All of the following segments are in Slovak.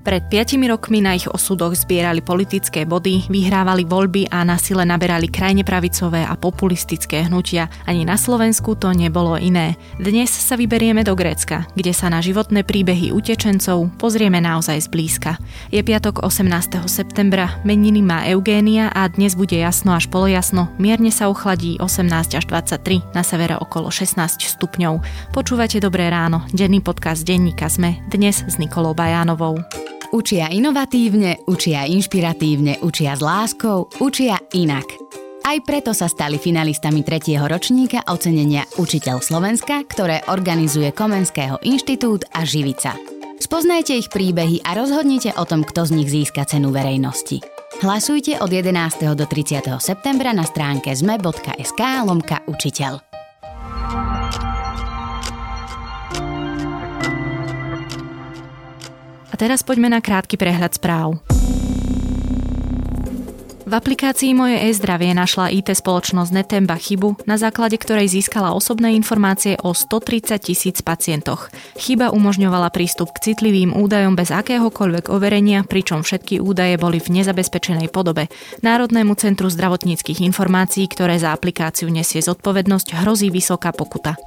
Pred piatimi rokmi na ich osudoch zbierali politické body, vyhrávali voľby a na sile naberali krajne pravicové a populistické hnutia. Ani na Slovensku to nebolo iné. Dnes sa vyberieme do Grécka, kde sa na životné príbehy utečencov pozrieme naozaj zblízka. Je piatok 18. septembra, meniny má Eugénia a dnes bude jasno až polojasno, mierne sa ochladí 18 až 23, na severe okolo 16 stupňov. Počúvate Dobré ráno, denný podcast denníka ZME, dnes s Nikolou Bajánovou. Učia inovatívne, učia inšpiratívne, učia s láskou, učia inak. Aj preto sa stali finalistami tretieho ročníka ocenenia Učiteľ Slovenska, ktoré organizuje Komenského inštitút a Živica. Spoznajte ich príbehy a rozhodnite o tom, kto z nich získa cenu verejnosti. Hlasujte od 11. do 30. septembra na stránke zme.sk lomka učiteľ. Teraz poďme na krátky prehľad správ. V aplikácii Moje e-zdravie našla IT spoločnosť Netemba chybu, na základe ktorej získala osobné informácie o 130 tisíc pacientoch. Chyba umožňovala prístup k citlivým údajom bez akéhokoľvek overenia, pričom všetky údaje boli v nezabezpečenej podobe. Národnému centru zdravotníckých informácií, ktoré za aplikáciu nesie zodpovednosť, hrozí vysoká pokuta.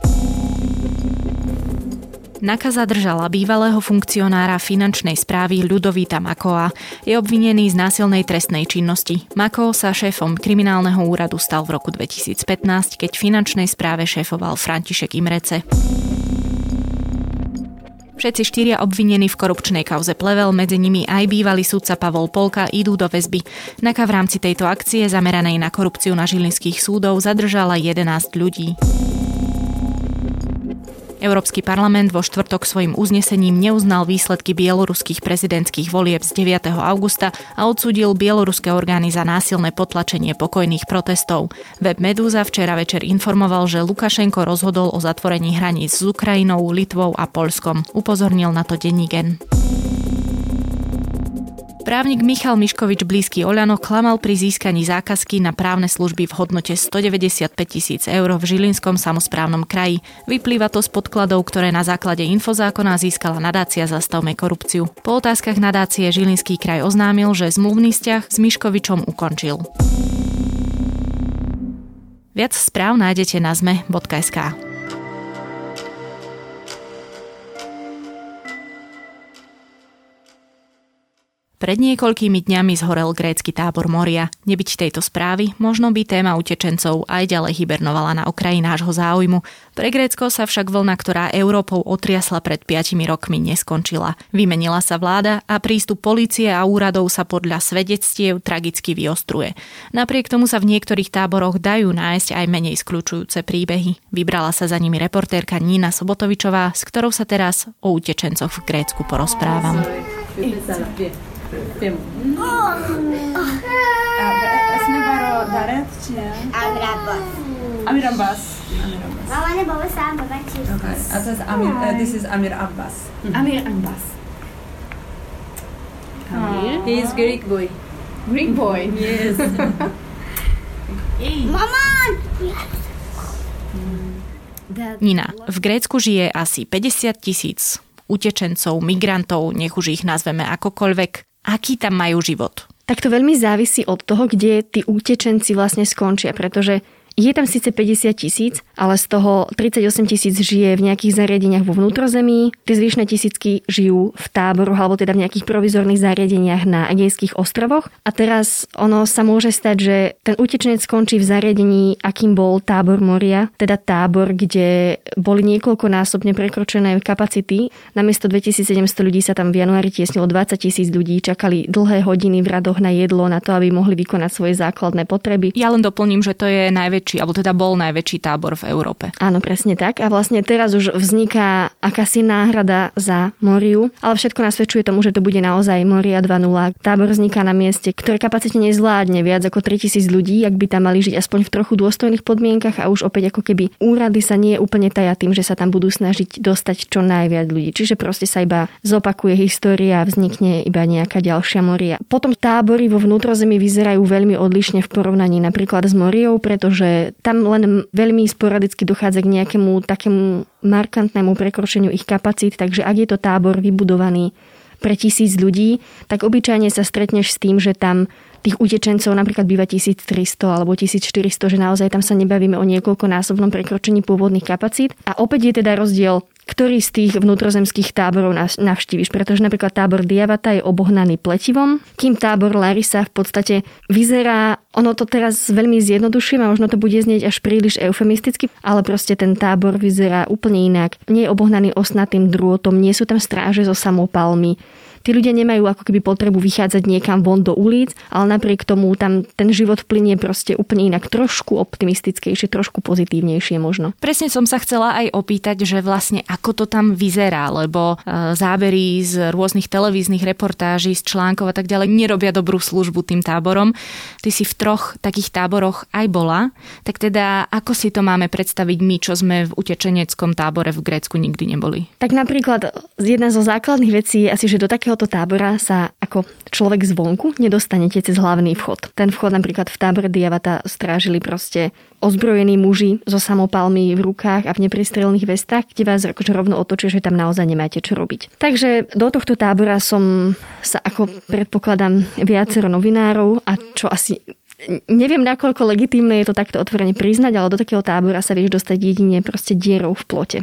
NAKA zadržala bývalého funkcionára finančnej správy Ľudovíta Makoa. Je obvinený z násilnej trestnej činnosti. Mako sa šéfom kriminálneho úradu stal v roku 2015, keď finančnej správe šéfoval František Imrece. Všetci štyria obvinení v korupčnej kauze Plevel, medzi nimi aj bývalý sudca Pavol Polka, idú do väzby. NAKA v rámci tejto akcie zameranej na korupciu na žilinských súdov zadržala 11 ľudí. Európsky parlament vo štvrtok svojim uznesením neuznal výsledky bieloruských prezidentských volieb z 9. augusta a odsudil bieloruské orgány za násilné potlačenie pokojných protestov. Web Medúza včera večer informoval, že Lukašenko rozhodol o zatvorení hraníc s Ukrajinou, Litvou a Polskom. Upozornil na to denní gen. Právnik Michal Miškovič blízky Oľano klamal pri získaní zákazky na právne služby v hodnote 195 tisíc eur v Žilinskom samozprávnom kraji. Vyplýva to z podkladov, ktoré na základe infozákona získala nadácia Zastavme korupciu. Po otázkach nadácie Žilinský kraj oznámil, že zmluvný vzťah s Miškovičom ukončil. Viac správ nájdete na zme.sk. Pred niekoľkými dňami zhorel grécky tábor Moria. Nebyť tejto správy, možno by téma utečencov aj ďalej hibernovala na okraji nášho záujmu. Pre Grécko sa však vlna, ktorá Európou otriasla pred 5 rokmi, neskončila. Vymenila sa vláda a prístup policie a úradov sa podľa svedectiev tragicky vyostruje. Napriek tomu sa v niektorých táboroch dajú nájsť aj menej skľúčujúce príbehy. Vybrala sa za nimi reportérka Nina Sobotovičová, s ktorou sa teraz o utečencoch v Grécku porozprávam. Film. Ați nebaro daret cine? Amirambas. Amirambas. Mama ne baba sa. Okay. Amir uh, this is Amir Abbas. Mm-hmm. Amir Abbas. Amir. He is Greek boy. Greek boy. Yes. Mama! Nina, v Grécku žije asi 50 tisíc utečencov, migrantov, nech už ich nazveme akokoľvek aký tam majú život? Tak to veľmi závisí od toho, kde tí utečenci vlastne skončia, pretože je tam síce 50 tisíc, ale z toho 38 tisíc žije v nejakých zariadeniach vo vnútrozemí, tie zvyšné tisícky žijú v táboroch alebo teda v nejakých provizorných zariadeniach na Egejských ostrovoch. A teraz ono sa môže stať, že ten utečenec skončí v zariadení, akým bol tábor Moria, teda tábor, kde boli niekoľkonásobne prekročené kapacity. Namiesto 2700 ľudí sa tam v januári tiesnilo 20 tisíc ľudí, čakali dlhé hodiny v radoch na jedlo, na to, aby mohli vykonať svoje základné potreby. Ja len doplním, že to je najväčšie najväčší, alebo teda bol najväčší tábor v Európe. Áno, presne tak. A vlastne teraz už vzniká akási náhrada za Moriu, ale všetko nasvedčuje tomu, že to bude naozaj Moria 2.0. Tábor vzniká na mieste, ktoré kapacitne nezvládne viac ako 3000 ľudí, ak by tam mali žiť aspoň v trochu dôstojných podmienkach a už opäť ako keby úrady sa nie úplne taja tým, že sa tam budú snažiť dostať čo najviac ľudí. Čiže proste sa iba zopakuje história a vznikne iba nejaká ďalšia Moria. Potom tábory vo vnútrozemí vyzerajú veľmi odlišne v porovnaní napríklad s Moriou, pretože tam len veľmi sporadicky dochádza k nejakému takému markantnému prekročeniu ich kapacít, takže ak je to tábor vybudovaný pre tisíc ľudí, tak obyčajne sa stretneš s tým, že tam tých utečencov napríklad býva 1300 alebo 1400, že naozaj tam sa nebavíme o niekoľkonásobnom prekročení pôvodných kapacít. A opäť je teda rozdiel ktorý z tých vnútrozemských táborov navštíviš, pretože napríklad tábor Diavata je obohnaný pletivom, kým tábor Larisa v podstate vyzerá, ono to teraz veľmi zjednodušujem a možno to bude znieť až príliš eufemisticky, ale proste ten tábor vyzerá úplne inak. Nie je obohnaný osnatým drôtom, nie sú tam stráže so samopalmi, Tí ľudia nemajú ako keby potrebu vychádzať niekam von do ulic, ale napriek tomu tam ten život plinie proste úplne inak, trošku optimistickejšie, trošku pozitívnejšie možno. Presne som sa chcela aj opýtať, že vlastne ako to tam vyzerá, lebo e, zábery z rôznych televíznych reportáží, z článkov a tak ďalej nerobia dobrú službu tým táborom. Ty si v troch takých táboroch aj bola, tak teda ako si to máme predstaviť my, čo sme v utečeneckom tábore v Grécku nikdy neboli? Tak napríklad jedna zo základných vecí je asi, že do takého takéhoto tábora sa ako človek zvonku nedostanete cez hlavný vchod. Ten vchod napríklad v tábore Diavata strážili proste ozbrojení muži so samopalmi v rukách a v nepristrelných vestách, kde vás akože rovno otočia, že tam naozaj nemáte čo robiť. Takže do tohto tábora som sa ako predpokladám viacero novinárov a čo asi neviem, nakoľko legitímne je to takto otvorene priznať, ale do takého tábora sa vieš dostať jedine proste dierou v plote.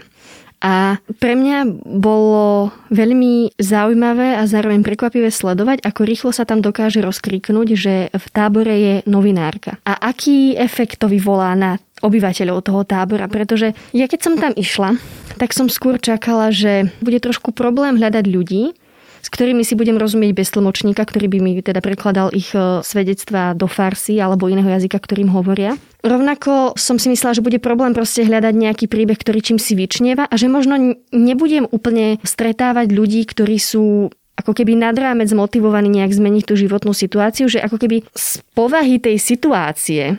A pre mňa bolo veľmi zaujímavé a zároveň prekvapivé sledovať, ako rýchlo sa tam dokáže rozkriknúť, že v tábore je novinárka. A aký efekt to vyvolá na obyvateľov toho tábora, pretože ja keď som tam išla, tak som skôr čakala, že bude trošku problém hľadať ľudí, s ktorými si budem rozumieť bez tlmočníka, ktorý by mi teda prekladal ich e, svedectvá do farsy alebo iného jazyka, ktorým hovoria. Rovnako som si myslela, že bude problém proste hľadať nejaký príbeh, ktorý čím si vyčnieva a že možno nebudem úplne stretávať ľudí, ktorí sú ako keby nad rámec motivovaní nejak zmeniť tú životnú situáciu, že ako keby z povahy tej situácie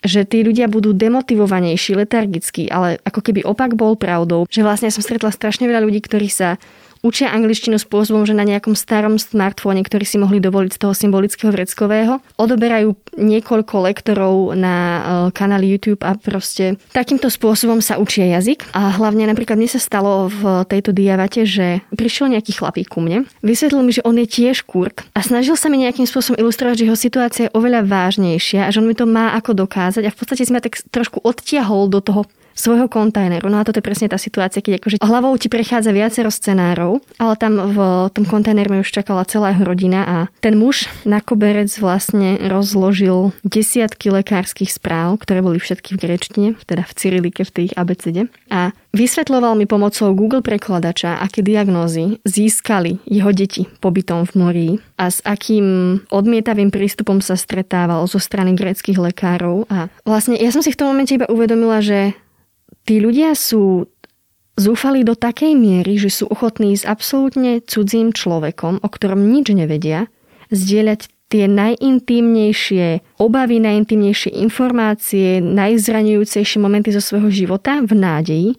že tí ľudia budú demotivovanejší, letargickí, ale ako keby opak bol pravdou, že vlastne som stretla strašne veľa ľudí, ktorí sa učia angličtinu spôsobom, že na nejakom starom smartfóne, ktorý si mohli dovoliť z toho symbolického vreckového, odoberajú niekoľko lektorov na e, kanáli YouTube a proste takýmto spôsobom sa učia jazyk. A hlavne napríklad mne sa stalo v tejto diavate, že prišiel nejaký chlapík ku mne, vysvetlil mi, že on je tiež kurd a snažil sa mi nejakým spôsobom ilustrovať, že jeho situácia je oveľa vážnejšia a že on mi to má ako dokázať a v podstate si ma tak trošku odtiahol do toho svojho kontajneru. No a toto je presne tá situácia, keď akože hlavou ti prechádza viacero scenárov, ale tam v tom kontajneru už čakala celá jeho rodina a ten muž na koberec vlastne rozložil desiatky lekárskych správ, ktoré boli všetky v grečtine, teda v cyrilike v tej abecede. A vysvetľoval mi pomocou Google prekladača, aké diagnózy získali jeho deti pobytom v Morii a s akým odmietavým prístupom sa stretával zo strany greckých lekárov. A vlastne ja som si v tom momente iba uvedomila, že tí ľudia sú zúfali do takej miery, že sú ochotní s absolútne cudzím človekom, o ktorom nič nevedia, zdieľať tie najintímnejšie obavy, najintímnejšie informácie, najzraňujúcejšie momenty zo svojho života v nádeji,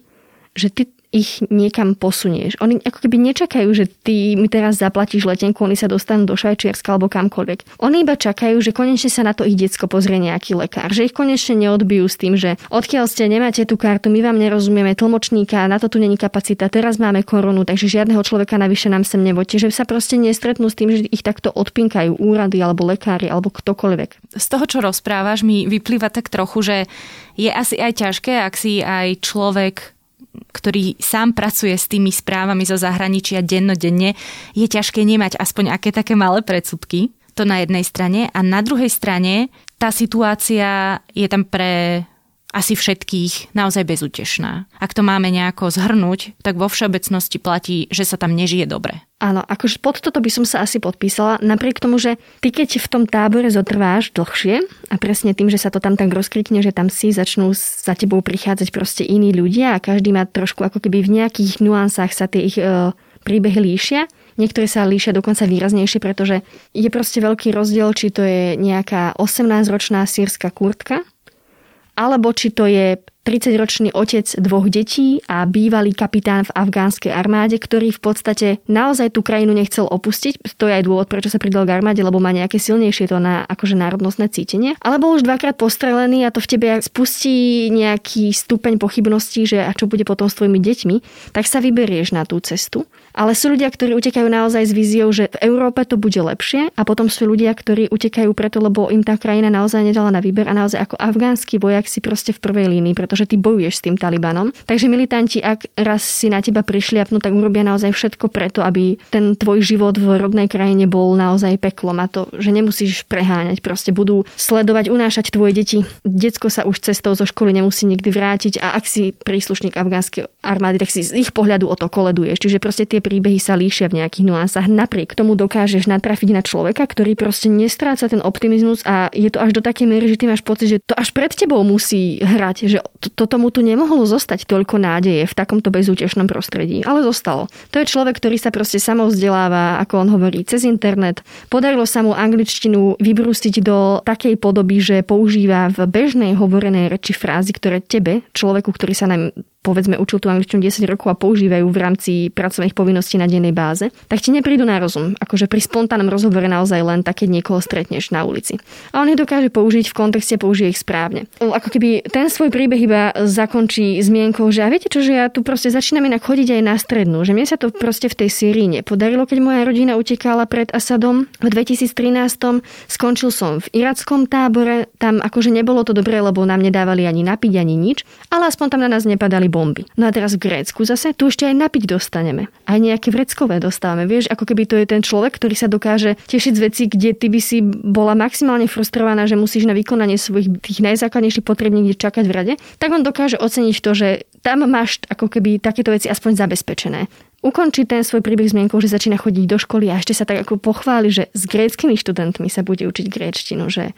že ty ich niekam posunieš. Oni ako keby nečakajú, že ty mi teraz zaplatíš letenku, oni sa dostanú do Švajčiarska alebo kamkoľvek. Oni iba čakajú, že konečne sa na to ich decko pozrie nejaký lekár, že ich konečne neodbijú s tým, že odkiaľ ste, nemáte tú kartu, my vám nerozumieme tlmočníka, na to tu není kapacita, teraz máme korunu, takže žiadneho človeka navyše nám sem nevoďte, že sa proste nestretnú s tým, že ich takto odpinkajú úrady alebo lekári alebo ktokoľvek. Z toho, čo rozprávaš, mi vyplýva tak trochu, že je asi aj ťažké, ak si aj človek ktorý sám pracuje s tými správami zo zahraničia dennodenne, je ťažké nemať aspoň aké také malé predsudky. To na jednej strane. A na druhej strane tá situácia je tam pre asi všetkých naozaj bezútešná. Ak to máme nejako zhrnúť, tak vo všeobecnosti platí, že sa tam nežije dobre. Áno, akože pod toto by som sa asi podpísala, napriek tomu, že ty keď v tom tábore zotrváš dlhšie a presne tým, že sa to tam tak rozkrikne, že tam si začnú za tebou prichádzať proste iní ľudia a každý má trošku ako keby v nejakých nuansách sa tie ich e, príbehy líšia, Niektoré sa líšia dokonca výraznejšie, pretože je proste veľký rozdiel, či to je nejaká 18-ročná sírska kurtka, alebo či to je 30-ročný otec dvoch detí a bývalý kapitán v afgánskej armáde, ktorý v podstate naozaj tú krajinu nechcel opustiť. To je aj dôvod, prečo sa pridal k armáde, lebo má nejaké silnejšie to na akože národnostné cítenie. Ale bol už dvakrát postrelený a to v tebe spustí nejaký stupeň pochybností, že a čo bude potom s tvojimi deťmi, tak sa vyberieš na tú cestu. Ale sú ľudia, ktorí utekajú naozaj s víziou, že v Európe to bude lepšie a potom sú ľudia, ktorí utekajú preto, lebo im tá krajina naozaj nedala na výber a naozaj ako afgánsky vojak si proste v prvej línii, pretože ty bojuješ s tým Talibanom. Takže militanti, ak raz si na teba prišliapnú, tak urobia naozaj všetko preto, aby ten tvoj život v rodnej krajine bol naozaj peklom a to, že nemusíš preháňať. Proste budú sledovať, unášať tvoje deti. Decko sa už cestou zo školy nemusí nikdy vrátiť a ak si príslušník afgánskej armády, tak si z ich pohľadu o to koleduješ. Čiže proste tie príbehy sa líšia v nejakých nuansách. Napriek tomu dokážeš natrafiť na človeka, ktorý proste nestráca ten optimizmus a je to až do takej miery, že ty máš pocit, že to až pred tebou musí hrať, že to, toto mu tu nemohlo zostať toľko nádeje v takomto bezútešnom prostredí, ale zostalo. To je človek, ktorý sa proste samo vzdeláva, ako on hovorí, cez internet. Podarilo sa mu angličtinu vybrústiť do takej podoby, že používa v bežnej hovorenej reči frázy, ktoré tebe, človeku, ktorý sa nám povedzme učil tú angličtinu 10 rokov a používajú v rámci pracovných povinností na dennej báze, tak ti neprídu na rozum. Akože pri spontánnom rozhovore naozaj len tak, keď niekoho stretneš na ulici. A on ich dokáže použiť v kontexte, použije ich správne. Ako keby ten svoj príbeh iba zakončí zmienkou, že a viete čo, že ja tu proste začínam inak chodiť aj na strednú, že mne sa to proste v tej Sýrii nepodarilo, keď moja rodina utekala pred Asadom. V 2013 skončil som v irackom tábore, tam akože nebolo to dobré, lebo nám nedávali ani napiť, ani nič, ale aspoň tam na nás nepadali bomby. No a teraz v Grécku zase, tu ešte aj napiť dostaneme. Aj nejaké vreckové dostávame. Vieš, ako keby to je ten človek, ktorý sa dokáže tešiť z veci, kde ty by si bola maximálne frustrovaná, že musíš na vykonanie svojich tých najzákladnejších potrieb niekde čakať v rade, tak on dokáže oceniť to, že tam máš ako keby takéto veci aspoň zabezpečené ukončí ten svoj príbeh zmienkou, že začína chodiť do školy a ešte sa tak ako pochváli, že s gréckými študentmi sa bude učiť gréčtinu, že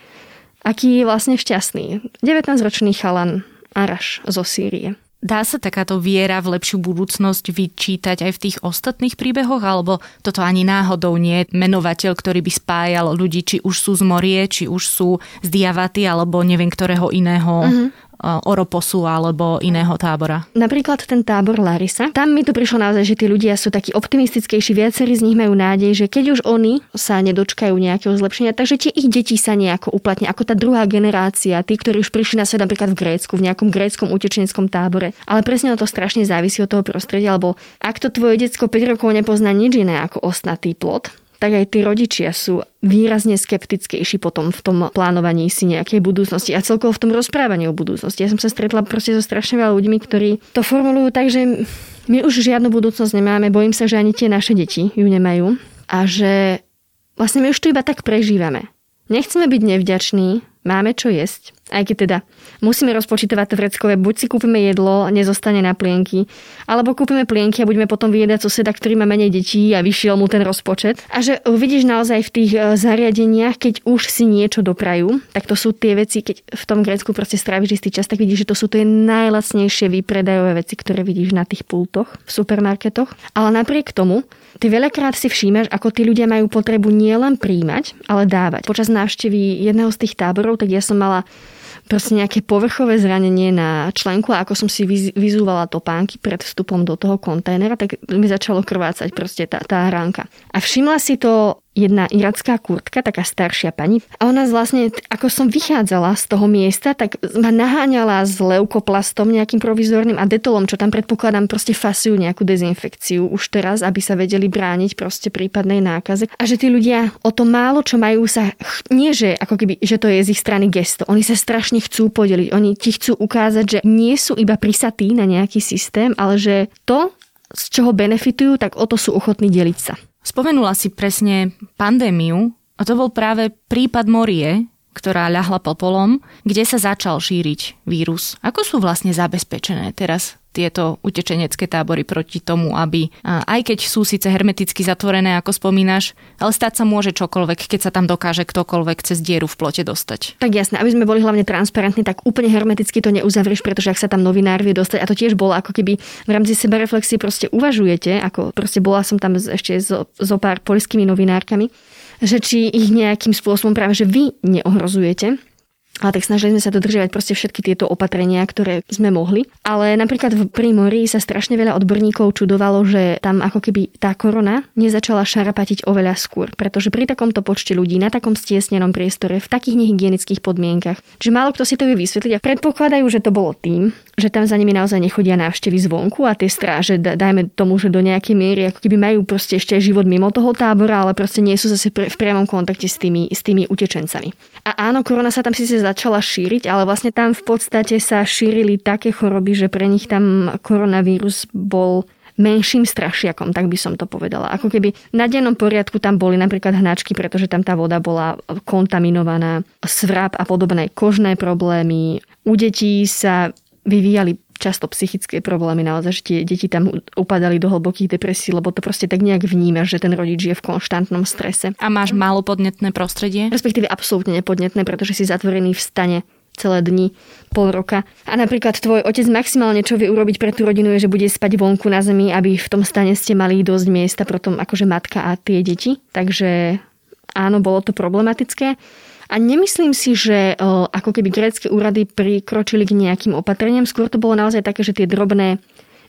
aký je vlastne šťastný. 19-ročný chalan Araš zo Sýrie. Dá sa takáto viera v lepšiu budúcnosť vyčítať aj v tých ostatných príbehoch, alebo toto ani náhodou nie je menovateľ, ktorý by spájal ľudí, či už sú z Morie, či už sú z Diavaty, alebo neviem ktorého iného? Mm-hmm Oroposu alebo iného tábora? Napríklad ten tábor Larisa. Tam mi to prišlo naozaj, že tí ľudia sú takí optimistickejší, viacerí z nich majú nádej, že keď už oni sa nedočkajú nejakého zlepšenia, takže tie ich deti sa nejako uplatnia, ako tá druhá generácia, tí, ktorí už prišli na svet napríklad v Grécku, v nejakom gréckom utečeneckom tábore. Ale presne to strašne závisí od toho prostredia, lebo ak to tvoje detsko 5 rokov nepozná nič iné ako osnatý plot, tak aj tí rodičia sú výrazne skeptickejší potom v tom plánovaní si nejakej budúcnosti a celkovo v tom rozprávaní o budúcnosti. Ja som sa stretla proste so strašne veľa ľuďmi, ktorí to formulujú tak, že my už žiadnu budúcnosť nemáme, bojím sa, že ani tie naše deti ju nemajú a že vlastne my už to iba tak prežívame. Nechceme byť nevďační, máme čo jesť, aj keď teda musíme rozpočítavať to vreckové, buď si kúpime jedlo, nezostane na plienky, alebo kúpime plienky a budeme potom vyjedať suseda, ktorý má menej detí a vyšiel mu ten rozpočet. A že vidíš naozaj v tých e, zariadeniach, keď už si niečo doprajú, tak to sú tie veci, keď v tom Grécku proste stráviš istý čas, tak vidíš, že to sú tie najlacnejšie výpredajové veci, ktoré vidíš na tých pultoch v supermarketoch. Ale napriek tomu, ty veľakrát si všímaš, ako tí ľudia majú potrebu nielen príjmať, ale dávať. Počas návštevy jedného z tých táborov, tak ja som mala proste nejaké povrchové zranenie na členku a ako som si vyzúvala topánky pred vstupom do toho kontajnera, tak mi začalo krvácať proste tá, tá ránka. A všimla si to jedna iracká kurtka, taká staršia pani. A ona vlastne, ako som vychádzala z toho miesta, tak ma naháňala s leukoplastom nejakým provizorným a detolom, čo tam predpokladám proste fasujú nejakú dezinfekciu už teraz, aby sa vedeli brániť proste prípadnej nákaze. A že tí ľudia o to málo, čo majú sa, nie že ako keby, že to je z ich strany gesto, oni sa strašne chcú podeliť, oni ti chcú ukázať, že nie sú iba prisatí na nejaký systém, ale že to, z čoho benefitujú, tak o to sú ochotní deliť sa. Spomenula si presne pandémiu a to bol práve prípad Morie, ktorá ľahla popolom, kde sa začal šíriť vírus. Ako sú vlastne zabezpečené teraz tieto utečenecké tábory proti tomu, aby aj keď sú síce hermeticky zatvorené, ako spomínaš, ale stať sa môže čokoľvek, keď sa tam dokáže ktokoľvek cez dieru v plote dostať. Tak jasné, aby sme boli hlavne transparentní, tak úplne hermeticky to neuzavrieš, pretože ak sa tam novinár vie dostať, a to tiež bolo ako keby v rámci sebareflexie proste uvažujete, ako proste bola som tam ešte so, so pár poľskými novinárkami, že či ich nejakým spôsobom práve, že vy neohrozujete, ale tak snažili sme sa dodržiavať proste všetky tieto opatrenia, ktoré sme mohli. Ale napríklad v Primori sa strašne veľa odborníkov čudovalo, že tam ako keby tá korona nezačala šarapatiť oveľa skôr, pretože pri takomto počte ľudí na takom stiesnenom priestore v takých nehygienických podmienkach, že málo kto si to vie vysvetliť a predpokladajú, že to bolo tým, že tam za nimi naozaj nechodia návštevy zvonku a tie stráže, dajme tomu, že do nejakej miery ako keby majú proste ešte život mimo toho tábora, ale proste nie sú zase v priamom kontakte s tými, s tými utečencami. A áno, korona sa tam síce začala šíriť, ale vlastne tam v podstate sa šírili také choroby, že pre nich tam koronavírus bol menším strašiakom, tak by som to povedala. Ako keby na dennom poriadku tam boli napríklad hnačky, pretože tam tá voda bola kontaminovaná, svrap a podobné kožné problémy. U detí sa vyvíjali často psychické problémy, naozaj, že tie deti tam upadali do hlbokých depresí, lebo to proste tak nejak vníma, že ten rodič je v konštantnom strese. A máš málo podnetné prostredie? Respektíve absolútne nepodnetné, pretože si zatvorený v stane celé dni, pol roka. A napríklad tvoj otec maximálne čo vie urobiť pre tú rodinu je, že bude spať vonku na zemi, aby v tom stane ste mali dosť miesta pro tom akože matka a tie deti. Takže áno, bolo to problematické. A nemyslím si, že ako keby grécké úrady prikročili k nejakým opatreniam. Skôr to bolo naozaj také, že tie drobné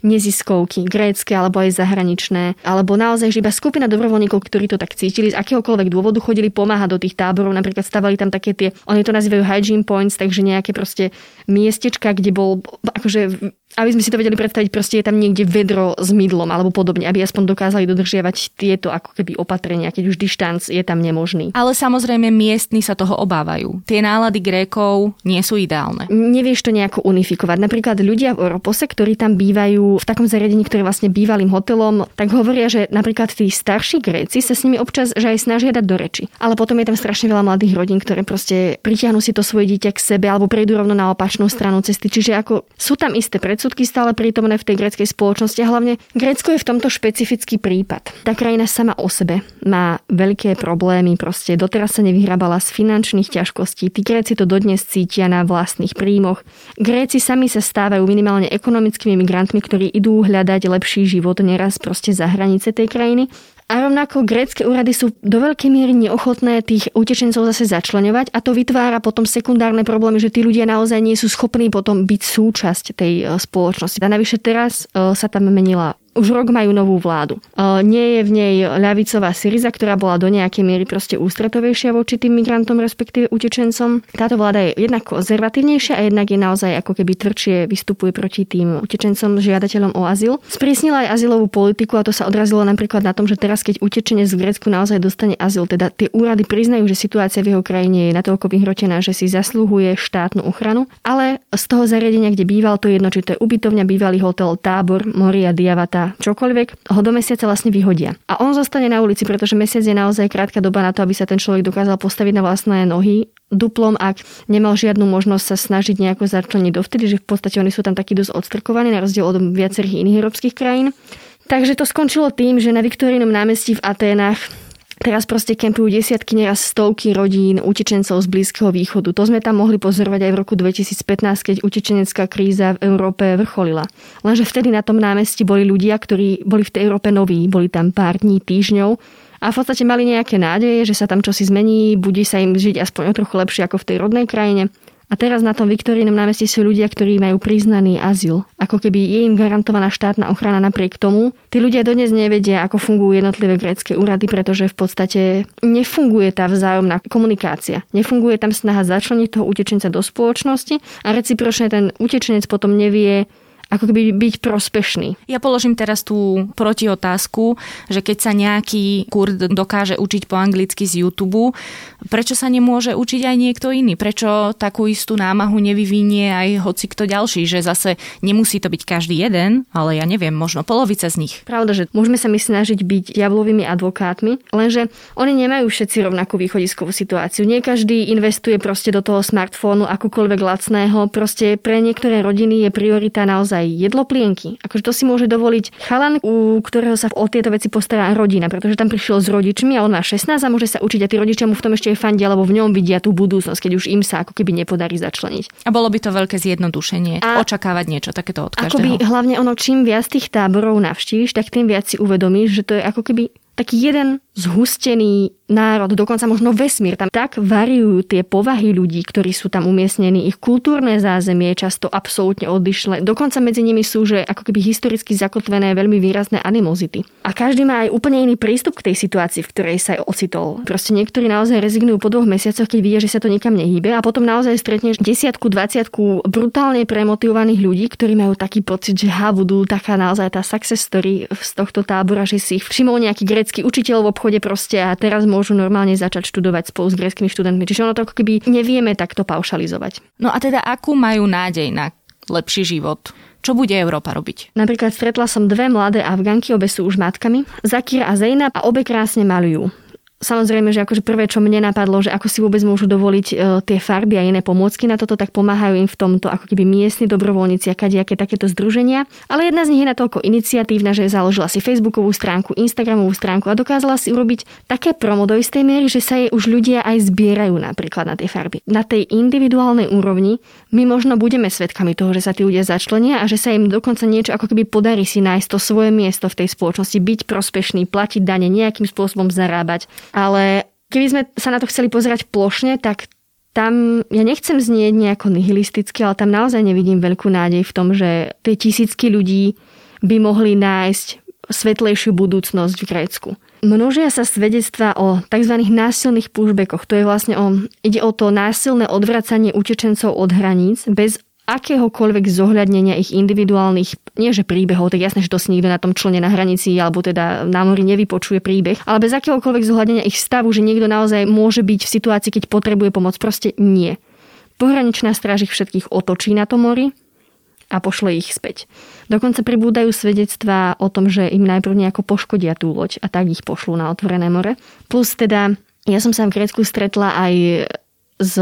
neziskovky, grécké alebo aj zahraničné, alebo naozaj že iba skupina dobrovoľníkov, ktorí to tak cítili, z akéhokoľvek dôvodu chodili pomáhať do tých táborov, napríklad stavali tam také tie, oni to nazývajú hygiene points, takže nejaké proste miestečka, kde bol akože aby sme si to vedeli predstaviť, proste je tam niekde vedro s mydlom alebo podobne, aby aspoň dokázali dodržiavať tieto ako keby opatrenia, keď už dištanc je tam nemožný. Ale samozrejme miestni sa toho obávajú. Tie nálady Grékov nie sú ideálne. Nevieš to nejako unifikovať. Napríklad ľudia v Oropose, ktorí tam bývajú v takom zariadení, ktoré vlastne bývalým hotelom, tak hovoria, že napríklad tí starší Gréci sa s nimi občas že aj snažia dať do reči. Ale potom je tam strašne veľa mladých rodín, ktoré proste pritiahnu si to svoje dieťa k sebe alebo prejdú rovno na opačnú stranu cesty. Čiže ako sú tam isté predsudky, predsudky stále prítomné v tej gréckej spoločnosti a hlavne Grécko je v tomto špecifický prípad. Tá krajina sama o sebe má veľké problémy, proste doteraz sa nevyhrábala z finančných ťažkostí. Tí Gréci to dodnes cítia na vlastných príjmoch. Gréci sami sa stávajú minimálne ekonomickými migrantmi, ktorí idú hľadať lepší život neraz proste za hranice tej krajiny a rovnako grécke úrady sú do veľkej miery neochotné tých utečencov zase začlenovať a to vytvára potom sekundárne problémy, že tí ľudia naozaj nie sú schopní potom byť súčasť tej e, spoločnosti. A navyše teraz e, sa tam menila už rok majú novú vládu. Nie je v nej ľavicová Syriza, ktorá bola do nejakej miery proste ústretovejšia voči tým migrantom, respektíve utečencom. Táto vláda je jednak konzervatívnejšia a jednak je naozaj ako keby tvrdšie vystupuje proti tým utečencom, žiadateľom o azyl. Sprísnila aj azylovú politiku a to sa odrazilo napríklad na tom, že teraz, keď utečenec v Grécku naozaj dostane azyl, teda tie úrady priznajú, že situácia v jeho krajine je natoľko vyhrotená, že si zaslúhuje štátnu ochranu, ale z toho zariadenia, kde býval, to jedno, či to je ubytovňa, bývalý hotel, tábor, Moria, Diavata, čokoľvek, ho do mesiaca vlastne vyhodia. A on zostane na ulici, pretože mesiac je naozaj krátka doba na to, aby sa ten človek dokázal postaviť na vlastné nohy duplom, ak nemal žiadnu možnosť sa snažiť nejako začleniť dovtedy, že v podstate oni sú tam takí dosť odstrkovaní na rozdiel od viacerých iných európskych krajín. Takže to skončilo tým, že na Viktorínom námestí v Aténach Teraz proste kempujú desiatky, neraz stovky rodín, utečencov z Blízkeho východu. To sme tam mohli pozorovať aj v roku 2015, keď utečenecká kríza v Európe vrcholila. Lenže vtedy na tom námestí boli ľudia, ktorí boli v tej Európe noví. Boli tam pár dní, týždňov a v podstate mali nejaké nádeje, že sa tam čosi zmení, bude sa im žiť aspoň o trochu lepšie ako v tej rodnej krajine. A teraz na tom Viktorínom námestí sú ľudia, ktorí majú priznaný azyl. Ako keby je im garantovaná štátna ochrana napriek tomu. Tí ľudia dodnes nevedia, ako fungujú jednotlivé grécké úrady, pretože v podstate nefunguje tá vzájomná komunikácia. Nefunguje tam snaha začleniť toho utečenca do spoločnosti a recipročne ten utečenec potom nevie, ako keby byť prospešný. Ja položím teraz tú protiotázku, že keď sa nejaký kurd dokáže učiť po anglicky z YouTube, prečo sa nemôže učiť aj niekto iný? Prečo takú istú námahu nevyvinie aj hoci kto ďalší? Že zase nemusí to byť každý jeden, ale ja neviem, možno polovica z nich. Pravda, že môžeme sa my snažiť byť diablovými advokátmi, lenže oni nemajú všetci rovnakú východiskovú situáciu. Nie každý investuje proste do toho smartfónu akúkoľvek lacného. Proste pre niektoré rodiny je priorita naozaj naozaj jedloplienky. Akože to si môže dovoliť chalan, u ktorého sa o tieto veci postará rodina, pretože tam prišiel s rodičmi a on má 16 a môže sa učiť a tí rodičia mu v tom ešte aj fandia, lebo v ňom vidia tú budúcnosť, keď už im sa ako keby nepodarí začleniť. A bolo by to veľké zjednodušenie. A očakávať niečo takéto od každého. Akoby hlavne ono, čím viac tých táborov navštíviš, tak tým viac si uvedomíš, že to je ako keby taký jeden zhustený národ, dokonca možno vesmír. Tam tak variujú tie povahy ľudí, ktorí sú tam umiestnení. Ich kultúrne zázemie je často absolútne odlišné. Dokonca medzi nimi sú, že ako keby historicky zakotvené veľmi výrazné animozity. A každý má aj úplne iný prístup k tej situácii, v ktorej sa ocitol. Proste niektorí naozaj rezignujú po dvoch mesiacoch, keď vidia, že sa to nikam nehýbe a potom naozaj stretneš desiatku, dvaciatku brutálne premotivovaných ľudí, ktorí majú taký pocit, že ha, budú taká naozaj tá success story z tohto tábora, že si ich všimol nejaký grecký učiteľ v obchode proste a teraz môžu normálne začať študovať spolu s greckými študentmi. Čiže ono to keby nevieme takto paušalizovať. No a teda akú majú nádej na lepší život? Čo bude Európa robiť? Napríklad stretla som dve mladé Afganky, obe sú už matkami, Zakir a Zejna a obe krásne malujú samozrejme, že akože prvé, čo mne napadlo, že ako si vôbec môžu dovoliť e, tie farby a iné pomôcky na toto, tak pomáhajú im v tomto ako keby miestni dobrovoľníci a kadejaké takéto združenia. Ale jedna z nich je natoľko iniciatívna, že založila si Facebookovú stránku, Instagramovú stránku a dokázala si urobiť také promo do istej miery, že sa jej už ľudia aj zbierajú napríklad na tie farby. Na tej individuálnej úrovni my možno budeme svedkami toho, že sa tí ľudia začlenia a že sa im dokonca niečo ako keby podarí si nájsť to svoje miesto v tej spoločnosti, byť prospešný, platiť dane, nejakým spôsobom zarábať ale keby sme sa na to chceli pozerať plošne, tak tam, ja nechcem znieť nejako nihilisticky, ale tam naozaj nevidím veľkú nádej v tom, že tie tisícky ľudí by mohli nájsť svetlejšiu budúcnosť v Grécku. Množia sa svedectva o tzv. násilných pushbackoch. To je vlastne o, ide o to násilné odvracanie utečencov od hraníc bez akéhokoľvek zohľadnenia ich individuálnych, nie že príbehov, tak jasné, že to si nikto na tom člene na hranici alebo teda na mori nevypočuje príbeh, ale bez akéhokoľvek zohľadnenia ich stavu, že niekto naozaj môže byť v situácii, keď potrebuje pomoc, proste nie. Pohraničná stráž ich všetkých otočí na to mori a pošle ich späť. Dokonca pribúdajú svedectvá o tom, že im najprv nejako poškodia tú loď a tak ich pošlú na otvorené more. Plus teda, ja som sa v Grécku stretla aj s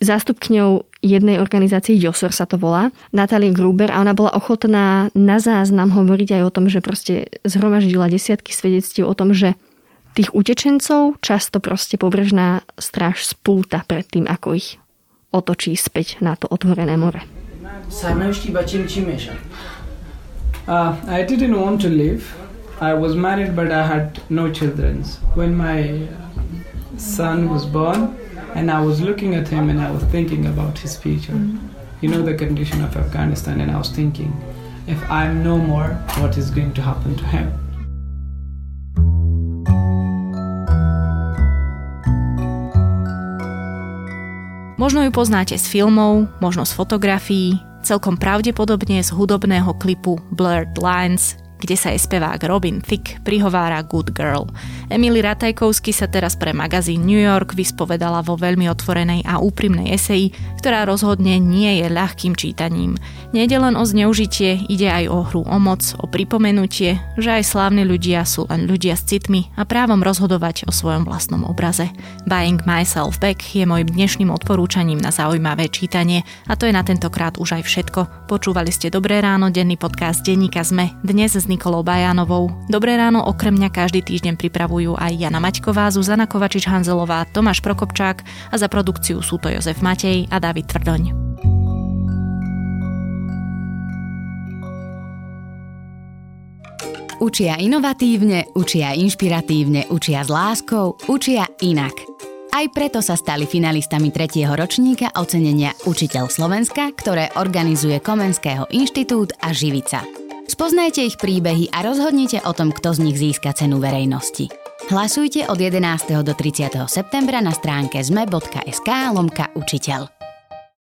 zástupkňou jednej organizácie JOSOR sa to volá, Natália Gruber a ona bola ochotná na záznam hovoriť aj o tom, že proste zhromaždila desiatky svedectiev o tom, že tých utečencov často proste pobrežná stráž spúta pred tým, ako ich otočí späť na to otvorené more. Uh, I didn't want to live. I was married but I had no children. When my son was born, And I was looking at him and I was thinking about his future. Mm-hmm. You know the condition of Afghanistan, and I was thinking, if I'm no more, what is going to happen to him? Možno ju poznáte z filmov, možno z fotografií, celkom pravdepodobne z hudobného klipu Blurred Lines, kde sa jej spevák Robin Thicke prihovára Good Girl. Emily Ratajkovsky sa teraz pre magazín New York vyspovedala vo veľmi otvorenej a úprimnej eseji, ktorá rozhodne nie je ľahkým čítaním. Nejde len o zneužitie, ide aj o hru o moc, o pripomenutie, že aj slávni ľudia sú len ľudia s citmi a právom rozhodovať o svojom vlastnom obraze. Buying Myself Back je môjim dnešným odporúčaním na zaujímavé čítanie a to je na tentokrát už aj všetko. Počúvali ste Dobré ráno, denný podcast Denníka ZME, dnes s Nikolou Bajanovou. Dobré ráno okrem mňa každý týždeň pripravujú aj Jana Maťková, Zuzana Kovačič-Hanzelová, Tomáš Prokopčák a za produkciu sú to Jozef Matej a David Tvrdoň. Učia inovatívne, učia inšpiratívne, učia s láskou, učia inak. Aj preto sa stali finalistami tretieho ročníka ocenenia Učiteľ Slovenska, ktoré organizuje Komenského inštitút a Živica. Spoznajte ich príbehy a rozhodnite o tom, kto z nich získa cenu verejnosti. Hlasujte od 11. do 30. septembra na stránke zme.sk lomka učiteľ.